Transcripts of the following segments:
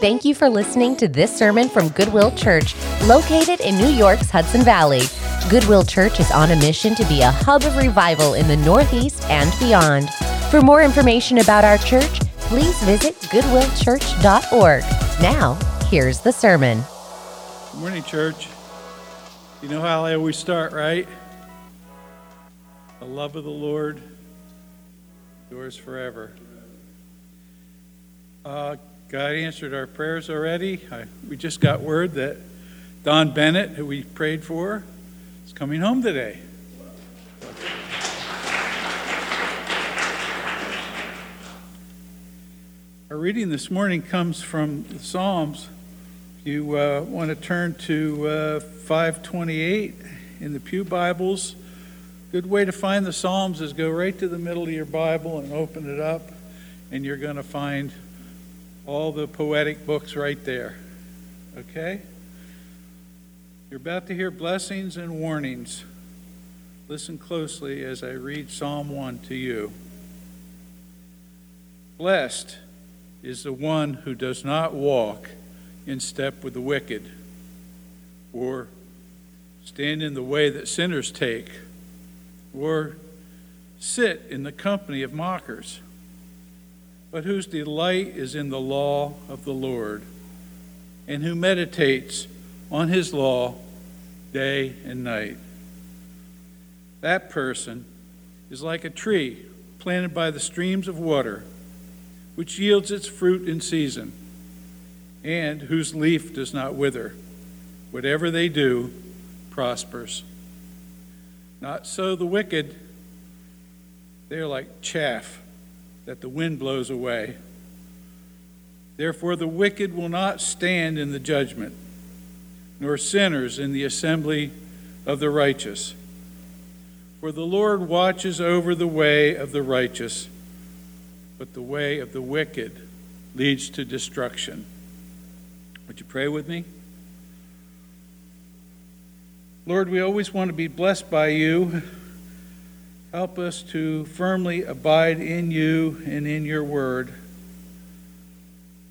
Thank you for listening to this sermon from Goodwill Church, located in New York's Hudson Valley. Goodwill Church is on a mission to be a hub of revival in the Northeast and beyond. For more information about our church, please visit goodwillchurch.org. Now, here's the sermon. Good morning, church. You know how I always start, right? The love of the Lord yours forever. Uh, God answered our prayers already. I, we just got word that Don Bennett, who we prayed for, is coming home today. Our reading this morning comes from the Psalms. If you uh, want to turn to uh, 528 in the Pew Bibles, good way to find the Psalms is go right to the middle of your Bible and open it up, and you're going to find all the poetic books right there. Okay? You're about to hear blessings and warnings. Listen closely as I read Psalm 1 to you. Blessed is the one who does not walk in step with the wicked, or stand in the way that sinners take, or sit in the company of mockers but whose delight is in the law of the Lord, and who meditates on his law day and night. That person is like a tree planted by the streams of water, which yields its fruit in season, and whose leaf does not wither. Whatever they do prospers. Not so the wicked, they are like chaff that the wind blows away. Therefore, the wicked will not stand in the judgment, nor sinners in the assembly of the righteous. For the Lord watches over the way of the righteous, but the way of the wicked leads to destruction. Would you pray with me? Lord, we always want to be blessed by you. Help us to firmly abide in you and in your word.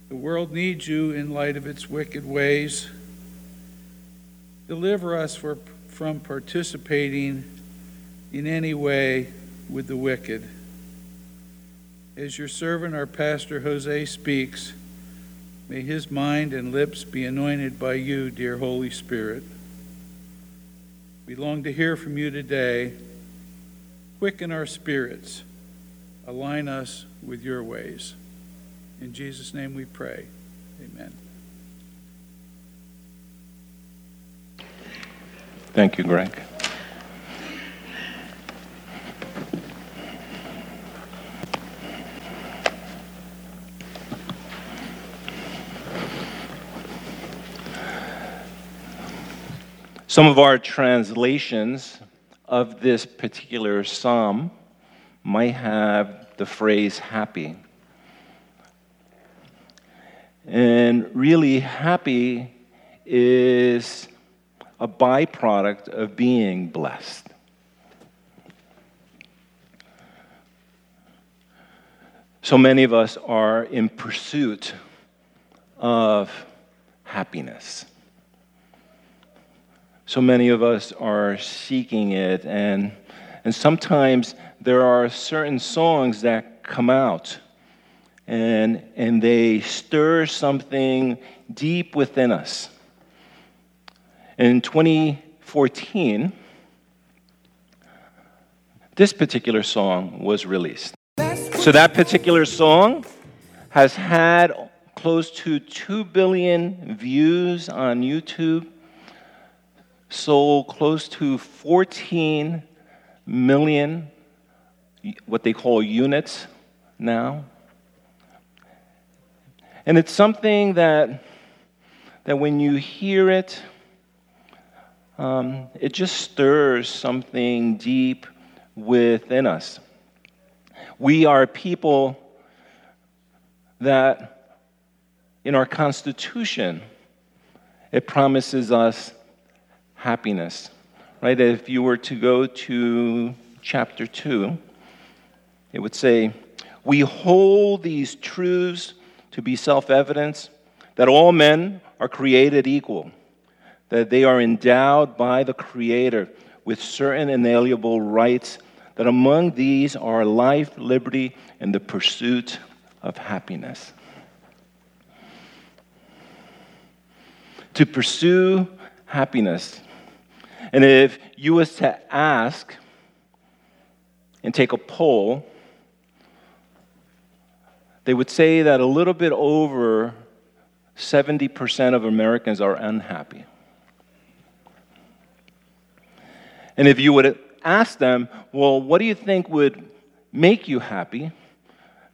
The world needs you in light of its wicked ways. Deliver us for, from participating in any way with the wicked. As your servant, our pastor Jose, speaks, may his mind and lips be anointed by you, dear Holy Spirit. We long to hear from you today. Quicken our spirits. Align us with your ways. In Jesus' name we pray. Amen. Thank you, Greg. Some of our translations of this particular psalm might have the phrase happy. And really, happy is a byproduct of being blessed. So many of us are in pursuit of happiness so many of us are seeking it and and sometimes there are certain songs that come out and and they stir something deep within us. In 2014 this particular song was released. So that particular song has had close to 2 billion views on YouTube sold close to 14 million, what they call units now. And it's something that, that when you hear it, um, it just stirs something deep within us. We are people that in our Constitution, it promises us happiness. Right? If you were to go to chapter 2, it would say, We hold these truths to be self evident that all men are created equal, that they are endowed by the Creator with certain inalienable rights, that among these are life, liberty, and the pursuit of happiness. To pursue happiness. And if you was to ask and take a poll, they would say that a little bit over 70% of Americans are unhappy. And if you would ask them, well, what do you think would make you happy?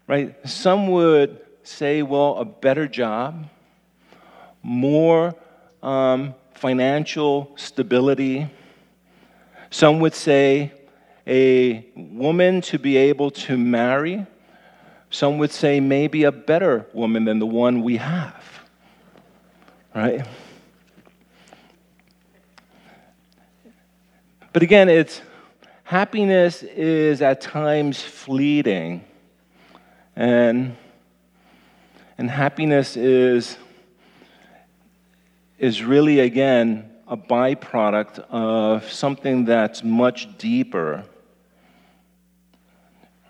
Right? Some would say, well, a better job, more um, financial stability. Some would say a woman to be able to marry. Some would say maybe a better woman than the one we have. Right? But again, it's happiness is at times fleeting. And and happiness is is really, again, a byproduct of something that's much deeper.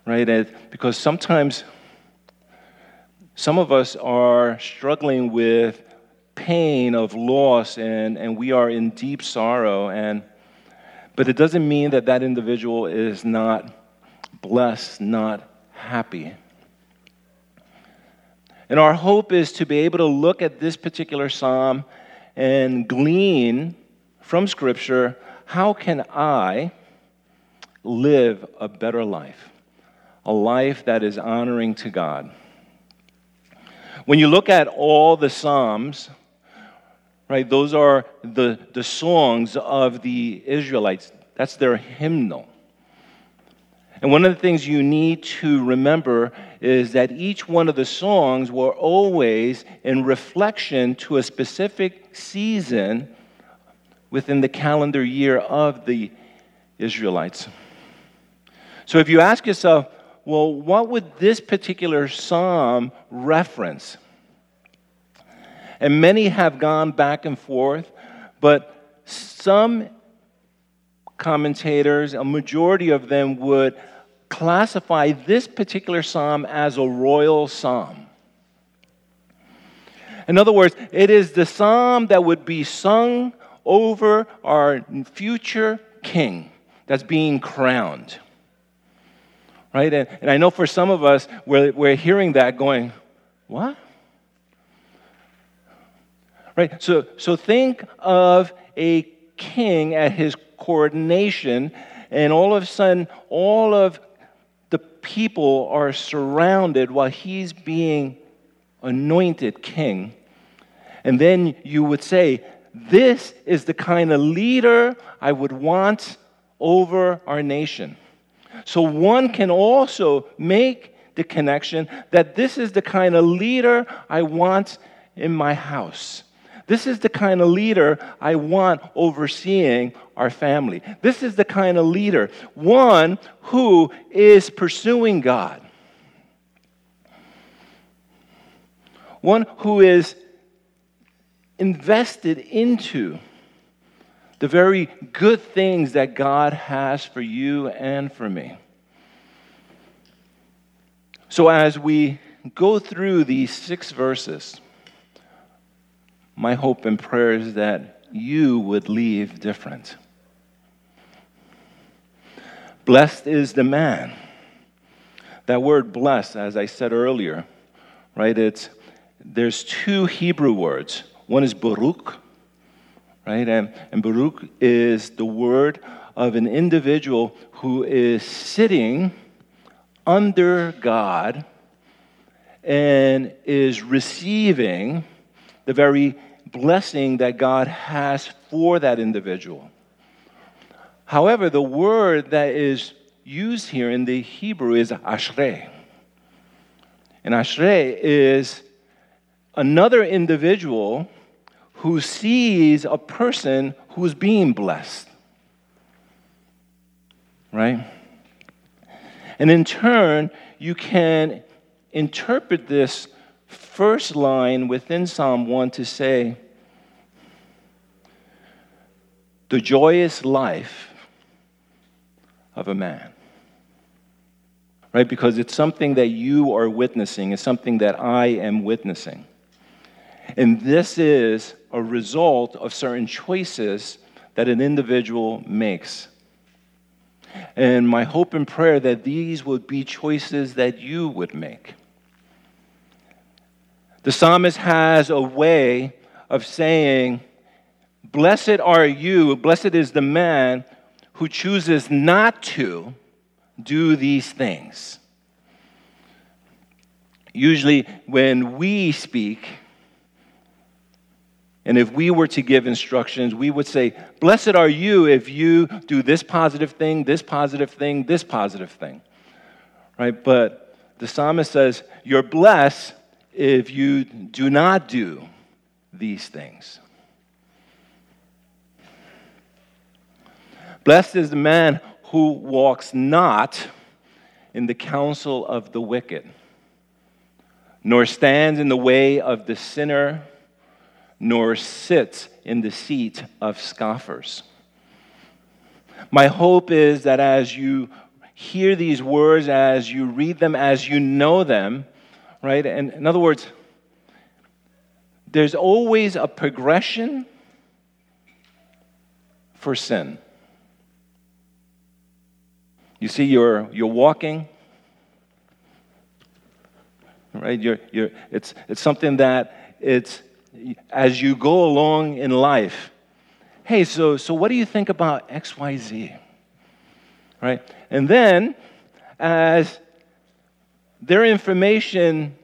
Right? Because sometimes some of us are struggling with pain of loss and, and we are in deep sorrow and but it doesn't mean that that individual is not blessed not happy and our hope is to be able to look at this particular psalm and glean from Scripture how can I live a better life? A life that is honoring to God. When you look at all the Psalms, right, those are the, the songs of the Israelites. That's their hymnal. And one of the things you need to remember is that each one of the songs were always in reflection to a specific season within the calendar year of the Israelites. So if you ask yourself, well, what would this particular psalm reference? And many have gone back and forth, but some commentators, a majority of them would classify this particular psalm as a royal psalm. In other words, it is the psalm that would be sung over our future king that's being crowned. Right? And, and I know for some of us, we're, we're hearing that going, what? Right? So, so think of a king at his coronation, and all of a sudden, all of people are surrounded while he's being anointed king. And then you would say, This is the kind of leader I would want over our nation. So one can also make the connection that this is the kind of leader I want in my house. This is the kind of leader I want overseeing our family. This is the kind of leader, one who is pursuing God, one who is invested into the very good things that God has for you and for me. So, as we go through these six verses, my hope and prayer is that you would leave different. Blessed is the man. That word blessed, as I said earlier, right? It's there's two Hebrew words. One is Baruch, right? And, and Baruch is the word of an individual who is sitting under God and is receiving the very blessing that God has for that individual. However, the word that is used here in the Hebrew is ashrei. And ashrei is another individual who sees a person who's being blessed. Right? And in turn, you can interpret this first line within Psalm 1 to say, the joyous life of a man. Right? Because it's something that you are witnessing, it's something that I am witnessing. And this is a result of certain choices that an individual makes. And my hope and prayer that these would be choices that you would make. The psalmist has a way of saying, Blessed are you, blessed is the man who chooses not to do these things. Usually, when we speak, and if we were to give instructions, we would say, Blessed are you if you do this positive thing, this positive thing, this positive thing. Right? But the psalmist says, You're blessed if you do not do these things. Blessed is the man who walks not in the counsel of the wicked, nor stands in the way of the sinner nor sits in the seat of scoffers. My hope is that as you hear these words, as you read them, as you know them, right? And in other words, there's always a progression for sin. You see, you're, you're walking, right? You're, you're, it's, it's something that it's as you go along in life, hey, so, so what do you think about XYZ? Right? And then, as their information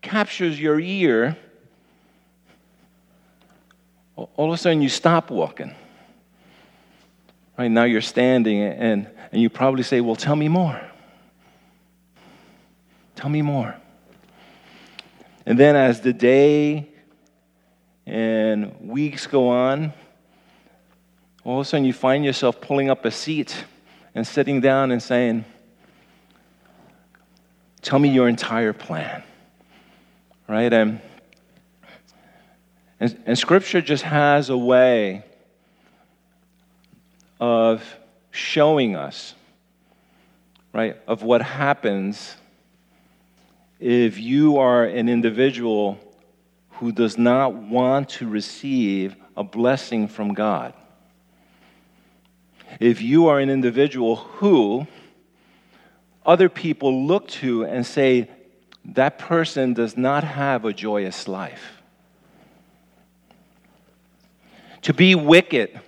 captures your ear, all of a sudden you stop walking. Right now you're standing and, and you probably say, Well, tell me more. Tell me more. And then as the day and weeks go on, all of a sudden you find yourself pulling up a seat and sitting down and saying, Tell me your entire plan. Right? And, and, and Scripture just has a way of showing us, right, of what happens if you are an individual who does not want to receive a blessing from God. If you are an individual who other people look to and say, that person does not have a joyous life. To be wicked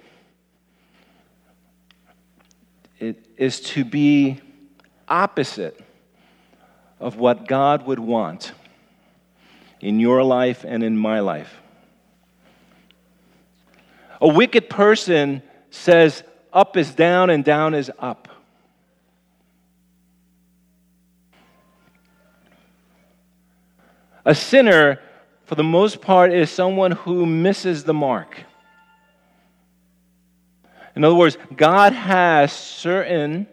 is to be opposite of what God would want in your life and in my life. A wicked person says, up is down and down is up. A sinner, for the most part, is someone who misses the mark. In other words, God has certain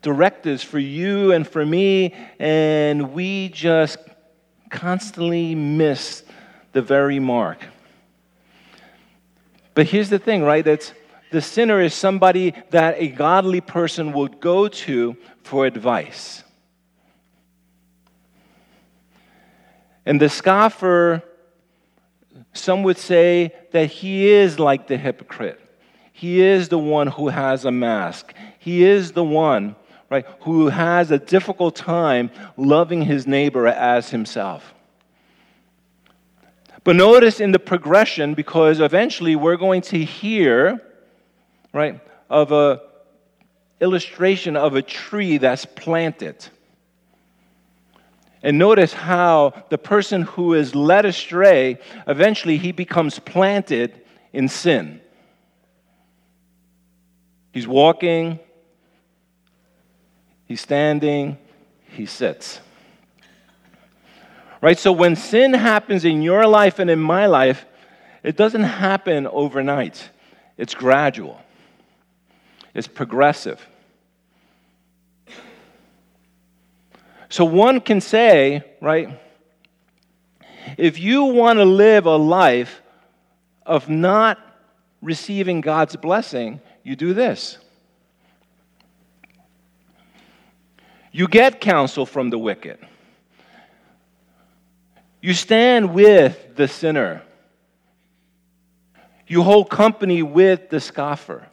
directives for you and for me, and we just constantly miss the very mark. But here's the thing, right? That's the sinner is somebody that a godly person would go to for advice. And the scoffer, some would say that he is like the hypocrite. He is the one who has a mask. He is the one right, who has a difficult time loving his neighbor as himself. But notice in the progression, because eventually we're going to hear, right, of a illustration of a tree that's planted. And notice how the person who is led astray, eventually he becomes planted in sin. He's walking, He's standing, he sits. Right? So when sin happens in your life and in my life, it doesn't happen overnight, it's gradual, it's progressive. So one can say, right, if you want to live a life of not receiving God's blessing, you do this. You get counsel from the wicked. You stand with the sinner. You hold company with the scoffer.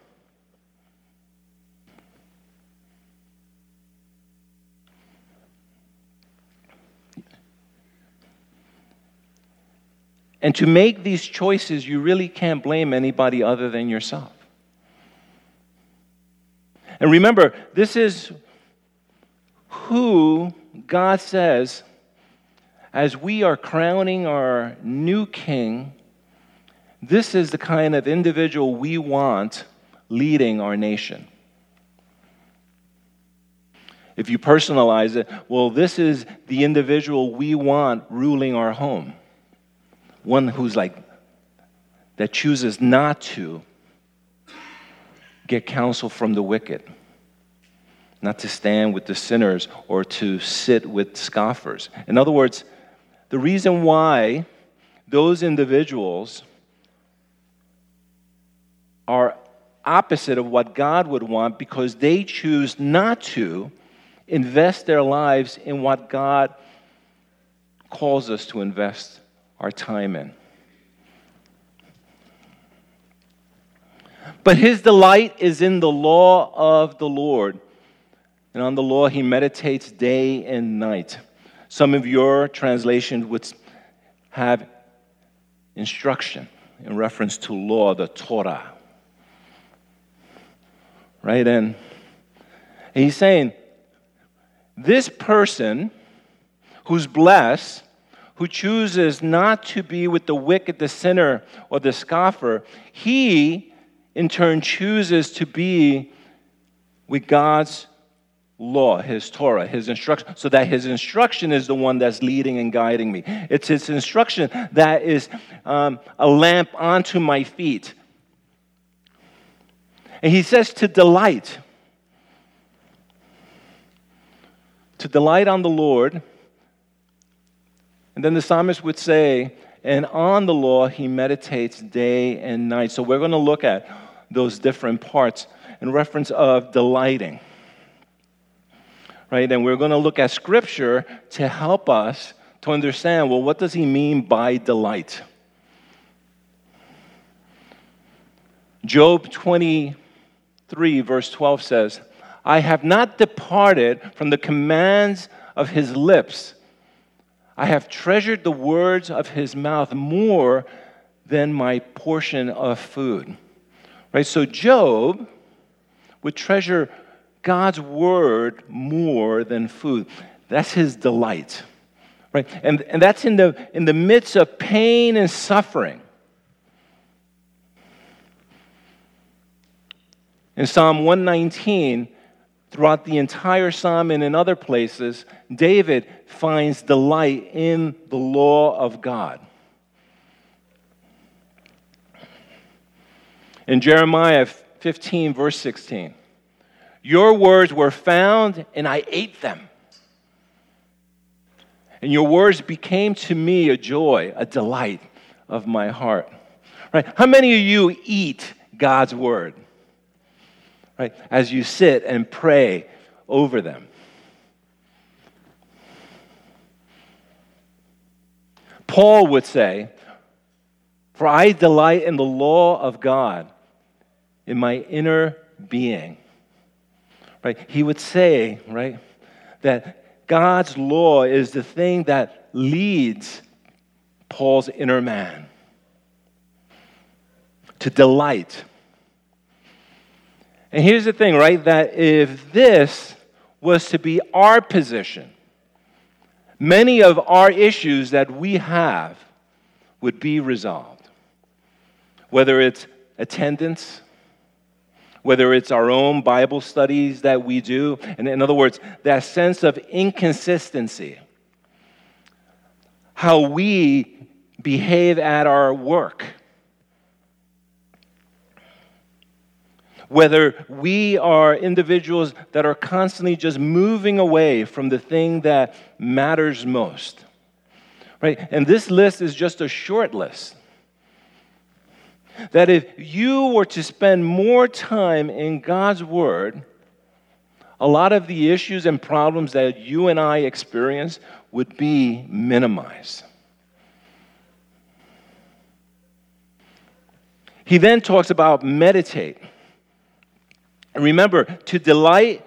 And to make these choices, you really can't blame anybody other than yourself. And remember, this is who God says, as we are crowning our new king, this is the kind of individual we want leading our nation. If you personalize it, well, this is the individual we want ruling our home one who's like, that chooses not to get counsel from the wicked, not to stand with the sinners or to sit with scoffers. In other words, the reason why those individuals are opposite of what God would want because they choose not to invest their lives in what God calls us to invest our time in. But his delight is in the law of the Lord. And on the law he meditates day and night. Some of your translations would have instruction in reference to law, the Torah. Right? And he's saying, this person who's blessed who chooses not to be with the wicked, the sinner, or the scoffer, he in turn chooses to be with God's law, his Torah, his instruction, so that his instruction is the one that's leading and guiding me. It's his instruction that is um, a lamp onto my feet. And he says to delight. To delight on the Lord and then the psalmist would say, and on the law he meditates day and night. So we're going to look at those different parts in reference of delighting. Right? And we're going to look at scripture to help us to understand well, what does he mean by delight? Job 23, verse 12 says, I have not departed from the commands of his lips. I have treasured the words of his mouth more than my portion of food. Right? So Job would treasure God's word more than food. That's his delight. Right? And, and that's in the, in the midst of pain and suffering. In Psalm 119, Throughout the entire psalm and in other places, David finds delight in the law of God. In Jeremiah 15, verse 16, your words were found and I ate them. And your words became to me a joy, a delight of my heart. Right? How many of you eat God's word? Right? As you sit and pray over them. Paul would say, For I delight in the law of God in my inner being. Right? He would say, right, that God's law is the thing that leads Paul's inner man to delight and here's the thing, right? That if this was to be our position, many of our issues that we have would be resolved. Whether it's attendance, whether it's our own Bible studies that we do, and in other words, that sense of inconsistency, how we behave at our work whether we are individuals that are constantly just moving away from the thing that matters most. Right? And this list is just a short list. That if you were to spend more time in God's Word, a lot of the issues and problems that you and I experience would be minimized. He then talks about meditate. And remember, to delight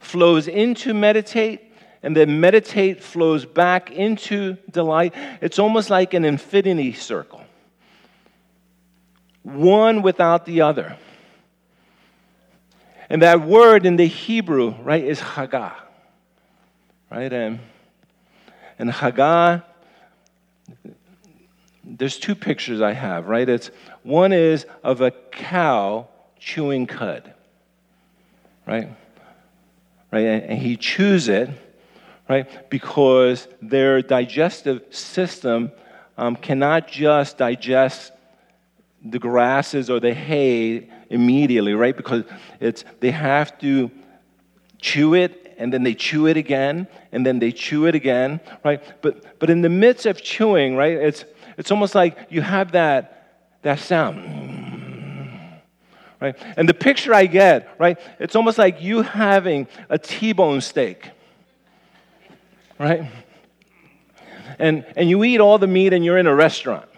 flows into meditate, and then meditate flows back into delight. It's almost like an infinity circle, one without the other. And that word in the Hebrew, right, is Haggah. Right? Um, and, and Haggah, there's two pictures I have, right? It's one is of a cow chewing cud. Right? Right? And he chews it, right? Because their digestive system um, cannot just digest the grasses or the hay immediately, right? Because it's they have to chew it and then they chew it again and then they chew it again, right? But but in the midst of chewing, right? It's it's almost like you have that that sound. Right? And the picture I get, right? It's almost like you having a T-bone steak. Right? And and you eat all the meat and you're in a restaurant.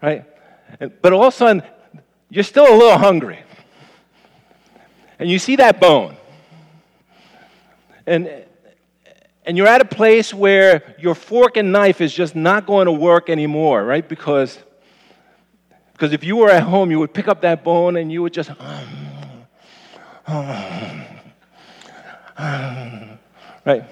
Right? But all of a sudden, you're still a little hungry. And you see that bone. And, and you're at a place where your fork and knife is just not going to work anymore, right? Because, because if you were at home, you would pick up that bone and you would just. right?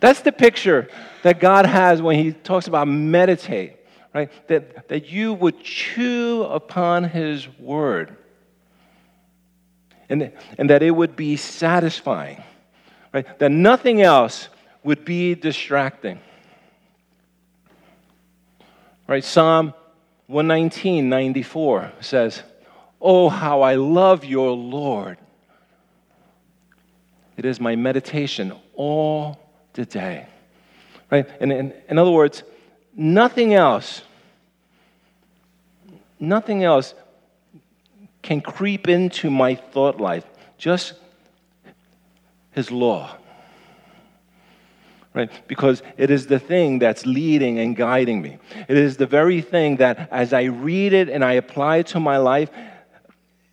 That's the picture that God has when He talks about meditate right? That, that you would chew upon his word. And, and that it would be satisfying, right? That nothing else would be distracting. Right? Psalm 119, 94 says, Oh, how I love your Lord. It is my meditation all the day. Right? And in, in other words, Nothing else, nothing else can creep into my thought life. Just His law. Right? Because it is the thing that's leading and guiding me. It is the very thing that as I read it and I apply it to my life,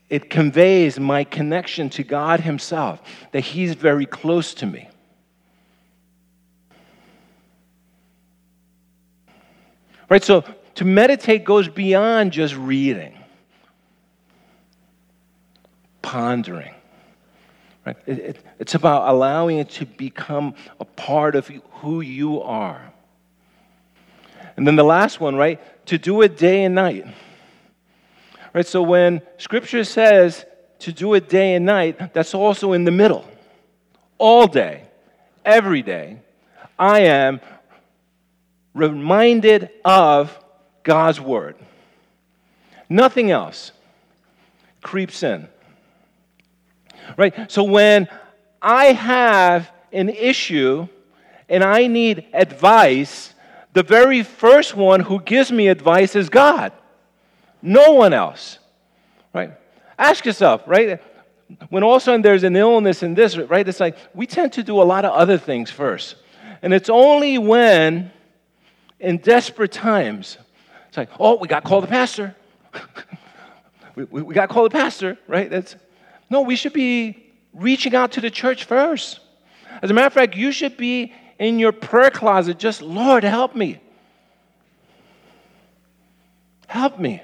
it conveys my connection to God Himself, that He's very close to me. Right? So to meditate goes beyond just reading, pondering. Right? It, it, it's about allowing it to become a part of who you are. And then the last one, right? To do it day and night. Right? So when scripture says to do it day and night, that's also in the middle. All day, every day, I am reminded of God's word. Nothing else creeps in. Right? So when I have an issue and I need advice, the very first one who gives me advice is God. No one else. Right? Ask yourself, right? When all of a sudden there's an illness in this, right? It's like we tend to do a lot of other things first. And it's only when in desperate times. It's like, oh, we got to call the pastor. we, we, we got to call the pastor, right? That's, no, we should be reaching out to the church first. As a matter of fact, you should be in your prayer closet, just, Lord, help me. Help me.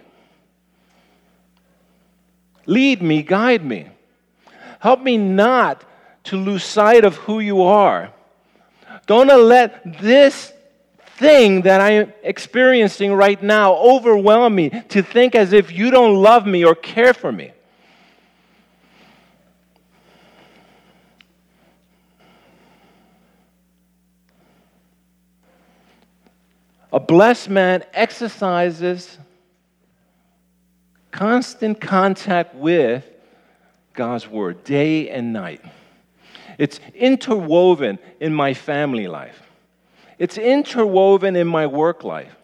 Lead me, guide me. Help me not to lose sight of who you are. Don't let this thing that I'm experiencing right now overwhelm me to think as if you don't love me or care for me. A blessed man exercises constant contact with God's word day and night. It's interwoven in my family life. It's interwoven in my work life.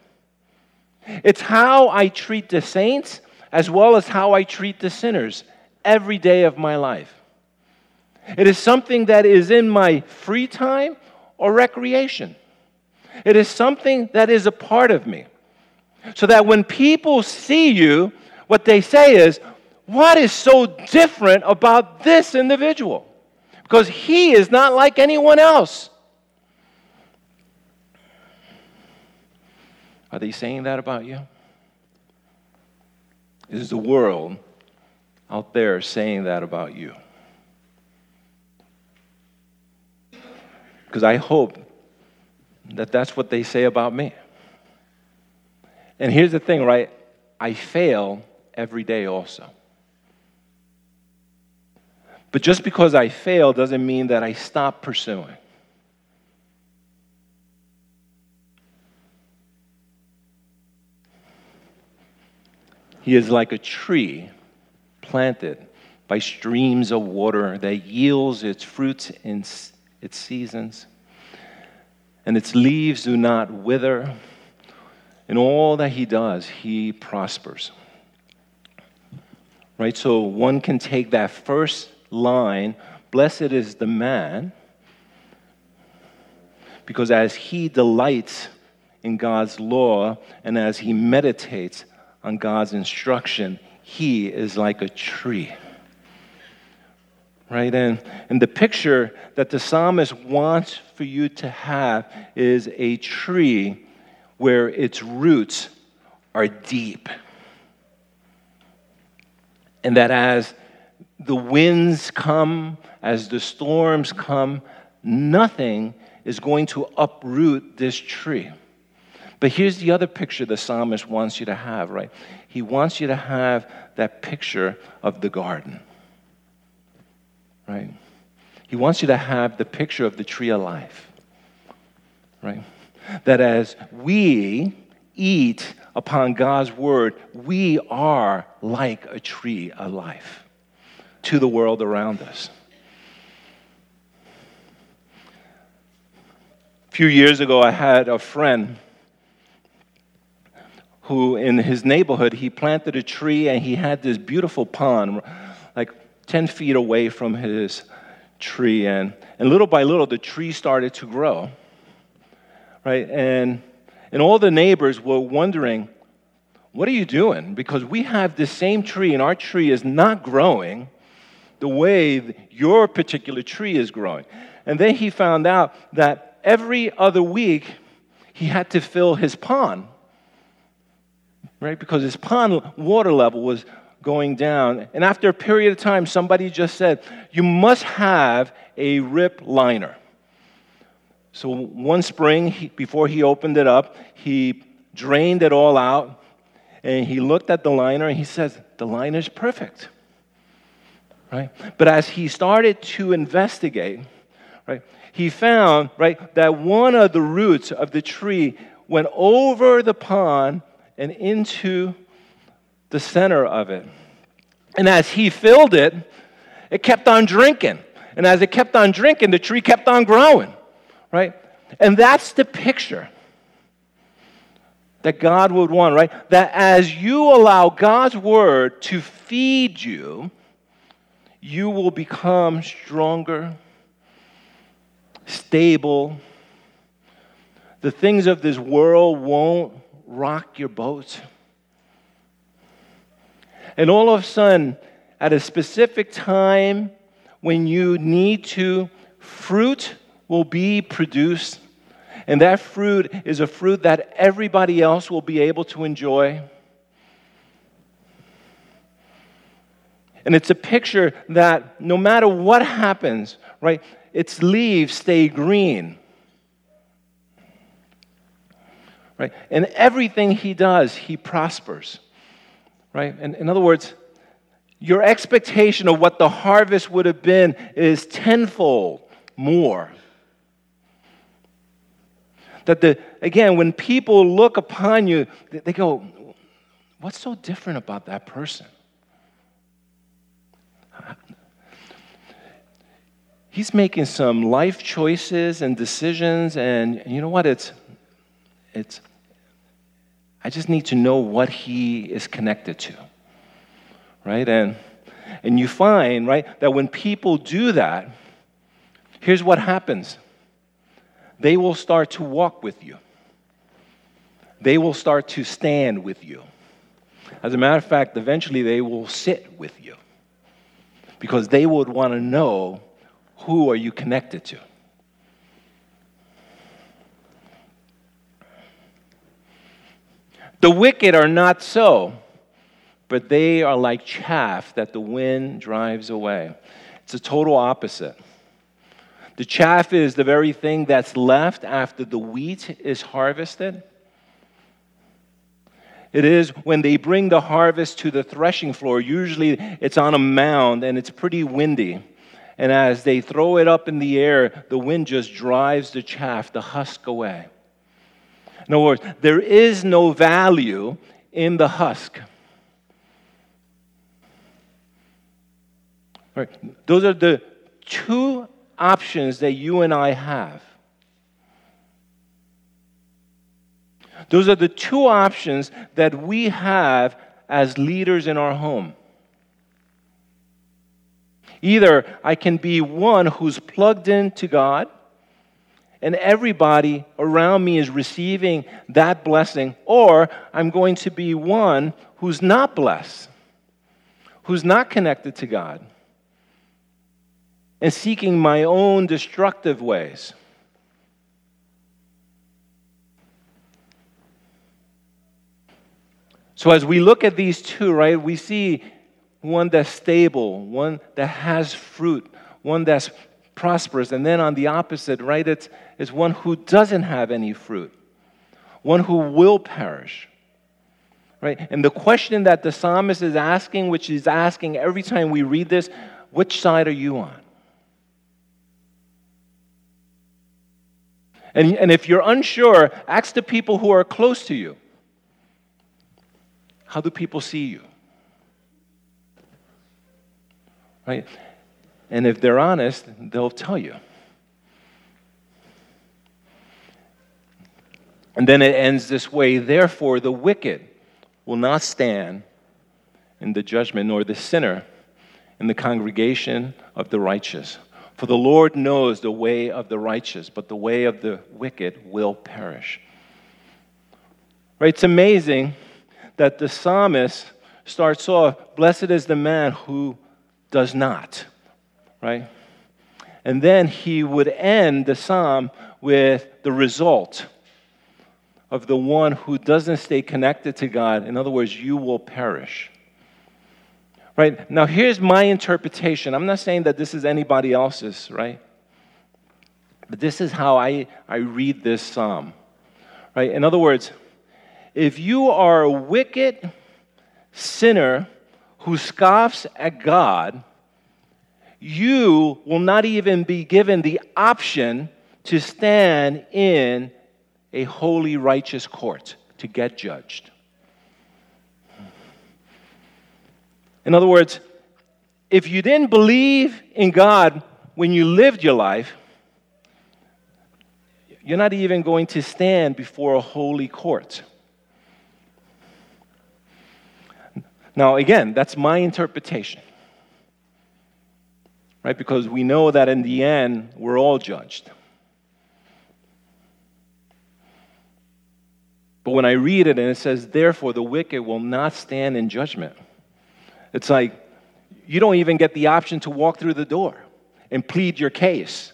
It's how I treat the saints as well as how I treat the sinners every day of my life. It is something that is in my free time or recreation. It is something that is a part of me. So that when people see you, what they say is, What is so different about this individual? Because he is not like anyone else. Are they saying that about you? Is the world out there saying that about you? Because I hope that that's what they say about me. And here's the thing, right? I fail every day also. But just because I fail doesn't mean that I stop pursuing. He is like a tree planted by streams of water that yields its fruits in its seasons, and its leaves do not wither. In all that he does, he prospers. Right? So one can take that first line, blessed is the man, because as he delights in God's law and as he meditates on God's instruction, he is like a tree. Right? And, and the picture that the psalmist wants for you to have is a tree where its roots are deep. And that as the winds come, as the storms come, nothing is going to uproot this tree. But here's the other picture the psalmist wants you to have, right? He wants you to have that picture of the garden, right? He wants you to have the picture of the tree of life, right? That as we eat upon God's word, we are like a tree of life to the world around us. A few years ago, I had a friend who in his neighborhood he planted a tree and he had this beautiful pond 10 feet away from his tree and, and little by little the tree started to grow right? And and all the neighbors were wondering what are you doing? Because we have the same tree and our tree is not growing the way your particular tree is growing. And then he found out that every other week he had to fill his pond right? Because his pond water level was going down. And after a period of time, somebody just said, You must have a rip liner. So one spring, he, before he opened it up, he drained it all out and he looked at the liner and he says, The liner's perfect. Right? But as he started to investigate, right, he found right, that one of the roots of the tree went over the pond and into the center of it. And as he filled it, it kept on drinking. And as it kept on drinking, the tree kept on growing, right? And that's the picture that God would want, right? That as you allow God's word to feed you, you will become stronger, stable. The things of this world won't rock your boat. And all of a sudden, at a specific time when you need to, fruit will be produced. And that fruit is a fruit that everybody else will be able to enjoy. And it's a picture that no matter what happens, right, its leaves stay green. right? And everything he does, he prospers, right? And in other words, your expectation of what the harvest would have been is tenfold more. That the, again, when people look upon you, they go, What's so different about that person? he's making some life choices and decisions, and you know what? It's, it's, I just need to know what he is connected to, right? And, and you find, right, that when people do that, here's what happens they will start to walk with you, they will start to stand with you. As a matter of fact, eventually they will sit with you because they would want to know who are you connected to. The wicked are not so, but they are like chaff that the wind drives away. It's a total opposite. The chaff is the very thing that's left after the wheat is harvested. It is when they bring the harvest to the threshing floor. Usually it's on a mound and it's pretty windy. And as they throw it up in the air, the wind just drives the chaff, the husk away. In other words, there is no value in the husk. Right. Those are the two options that you and I have. Those are the two options that we have as leaders in our home. Either I can be one who's plugged into God and everybody around me is receiving that blessing, or I'm going to be one who's not blessed, who's not connected to God, and seeking my own destructive ways. So, as we look at these two, right, we see one that's stable, one that has fruit, one that's prosperous. And then on the opposite, right, it's, it's one who doesn't have any fruit, one who will perish. Right? And the question that the psalmist is asking, which he's asking every time we read this, which side are you on? And, and if you're unsure, ask the people who are close to you. How do people see you? Right? And if they're honest, they'll tell you. And then it ends this way Therefore, the wicked will not stand in the judgment, nor the sinner in the congregation of the righteous. For the Lord knows the way of the righteous, but the way of the wicked will perish. Right? It's amazing that the psalmist starts off Blessed is the man who does not right? And then he would end the psalm with the result of the one who doesn't stay connected to God. In other words, you will perish. Right? Now, here's my interpretation. I'm not saying that this is anybody else's, right? But this is how I, I read this psalm. Right? In other words, if you are a wicked sinner who scoffs at God, you will not even be given the option to stand in a holy, righteous court to get judged. In other words, if you didn't believe in God when you lived your life, you're not even going to stand before a holy court. Now, again, that's my interpretation right? Because we know that in the end, we're all judged. But when I read it and it says, therefore, the wicked will not stand in judgment, it's like you don't even get the option to walk through the door and plead your case.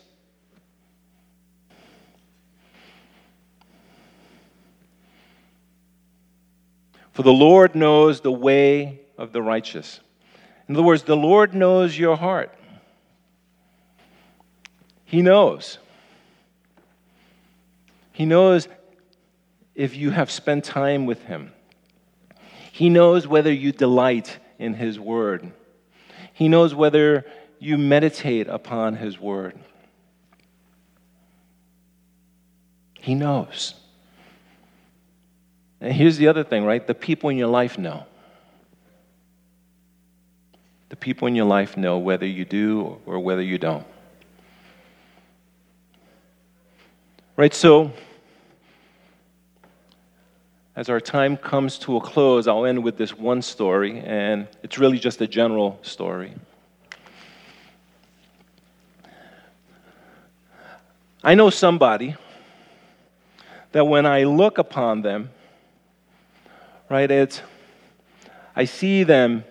For the Lord knows the way of the righteous. In other words, the Lord knows your heart. He knows. He knows if you have spent time with Him. He knows whether you delight in His Word. He knows whether you meditate upon His Word. He knows. And here's the other thing, right? The people in your life know. The people in your life know whether you do or whether you don't. Right, so as our time comes to a close, I'll end with this one story, and it's really just a general story. I know somebody that when I look upon them, right, it's, I see them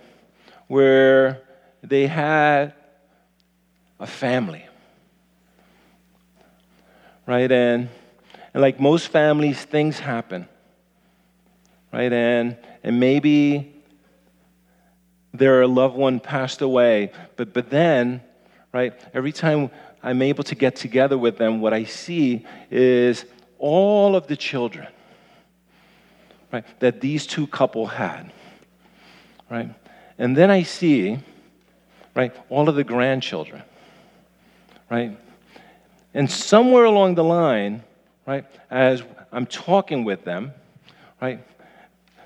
where they had a family, right, and, and like most families, things happen, right, and, and maybe their loved one passed away, but, but then, right, every time I'm able to get together with them, what I see is all of the children right, that these two couple had. Right? And then I see right, all of the grandchildren. Right? And somewhere along the line, right, as I'm talking with them, right,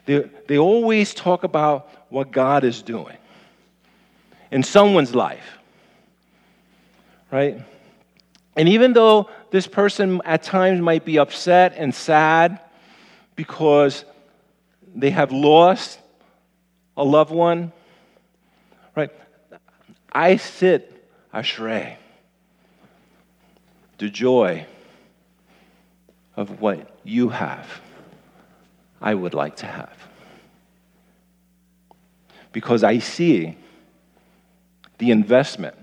they, they always talk about what God is doing in someone's life right? And even though this person at times might be upset and sad because they have lost a loved one, right? I sit ashrei, the joy of what you have, I would like to have. Because I see the investment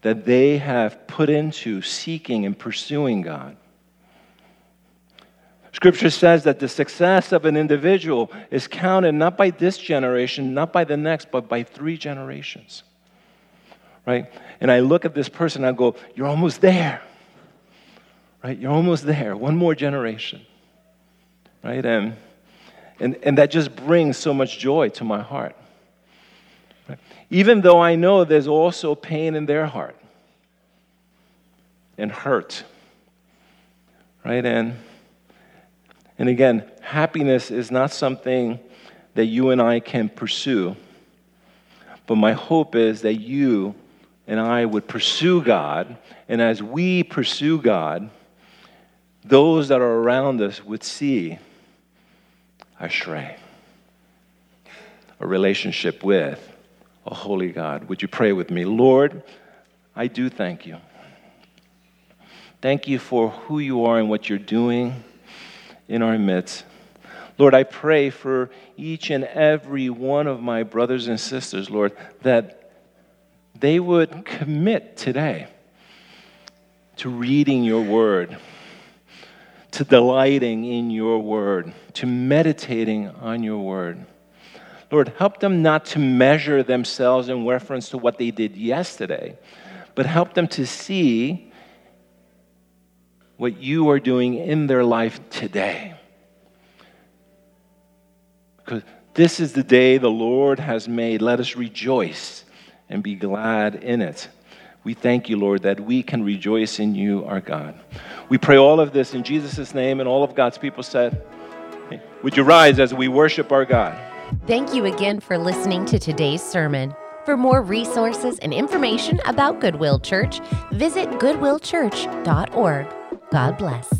that they have put into seeking and pursuing God. Scripture says that the success of an individual is counted not by this generation, not by the next, but by three generations. Right? And I look at this person and I go, You're almost there. Right? You're almost there. One more generation. Right? And, and, and that just brings so much joy to my heart Right? even though I know there's also pain in their heart and hurt. Right? And, and again, happiness is not something that you and I can pursue. But my hope is that you and I would pursue God. And as we pursue God, those that are around us would see a ashrei, a relationship with a holy God. Would you pray with me? Lord, I do thank you. Thank you for who you are and what you're doing in our midst. Lord, I pray for each and every one of my brothers and sisters, Lord, that they would commit today to reading your word, to delighting in your word, to meditating on your word. Lord, help them not to measure themselves in reference to what they did yesterday, but help them to see what you are doing in their life today. Because this is the day the Lord has made. Let us rejoice and be glad in it. We thank you, Lord, that we can rejoice in you, our God. We pray all of this in Jesus' name, and all of God's people said, Would you rise as we worship our God? Thank you again for listening to today's sermon. For more resources and information about Goodwill Church, visit goodwillchurch.org. God bless.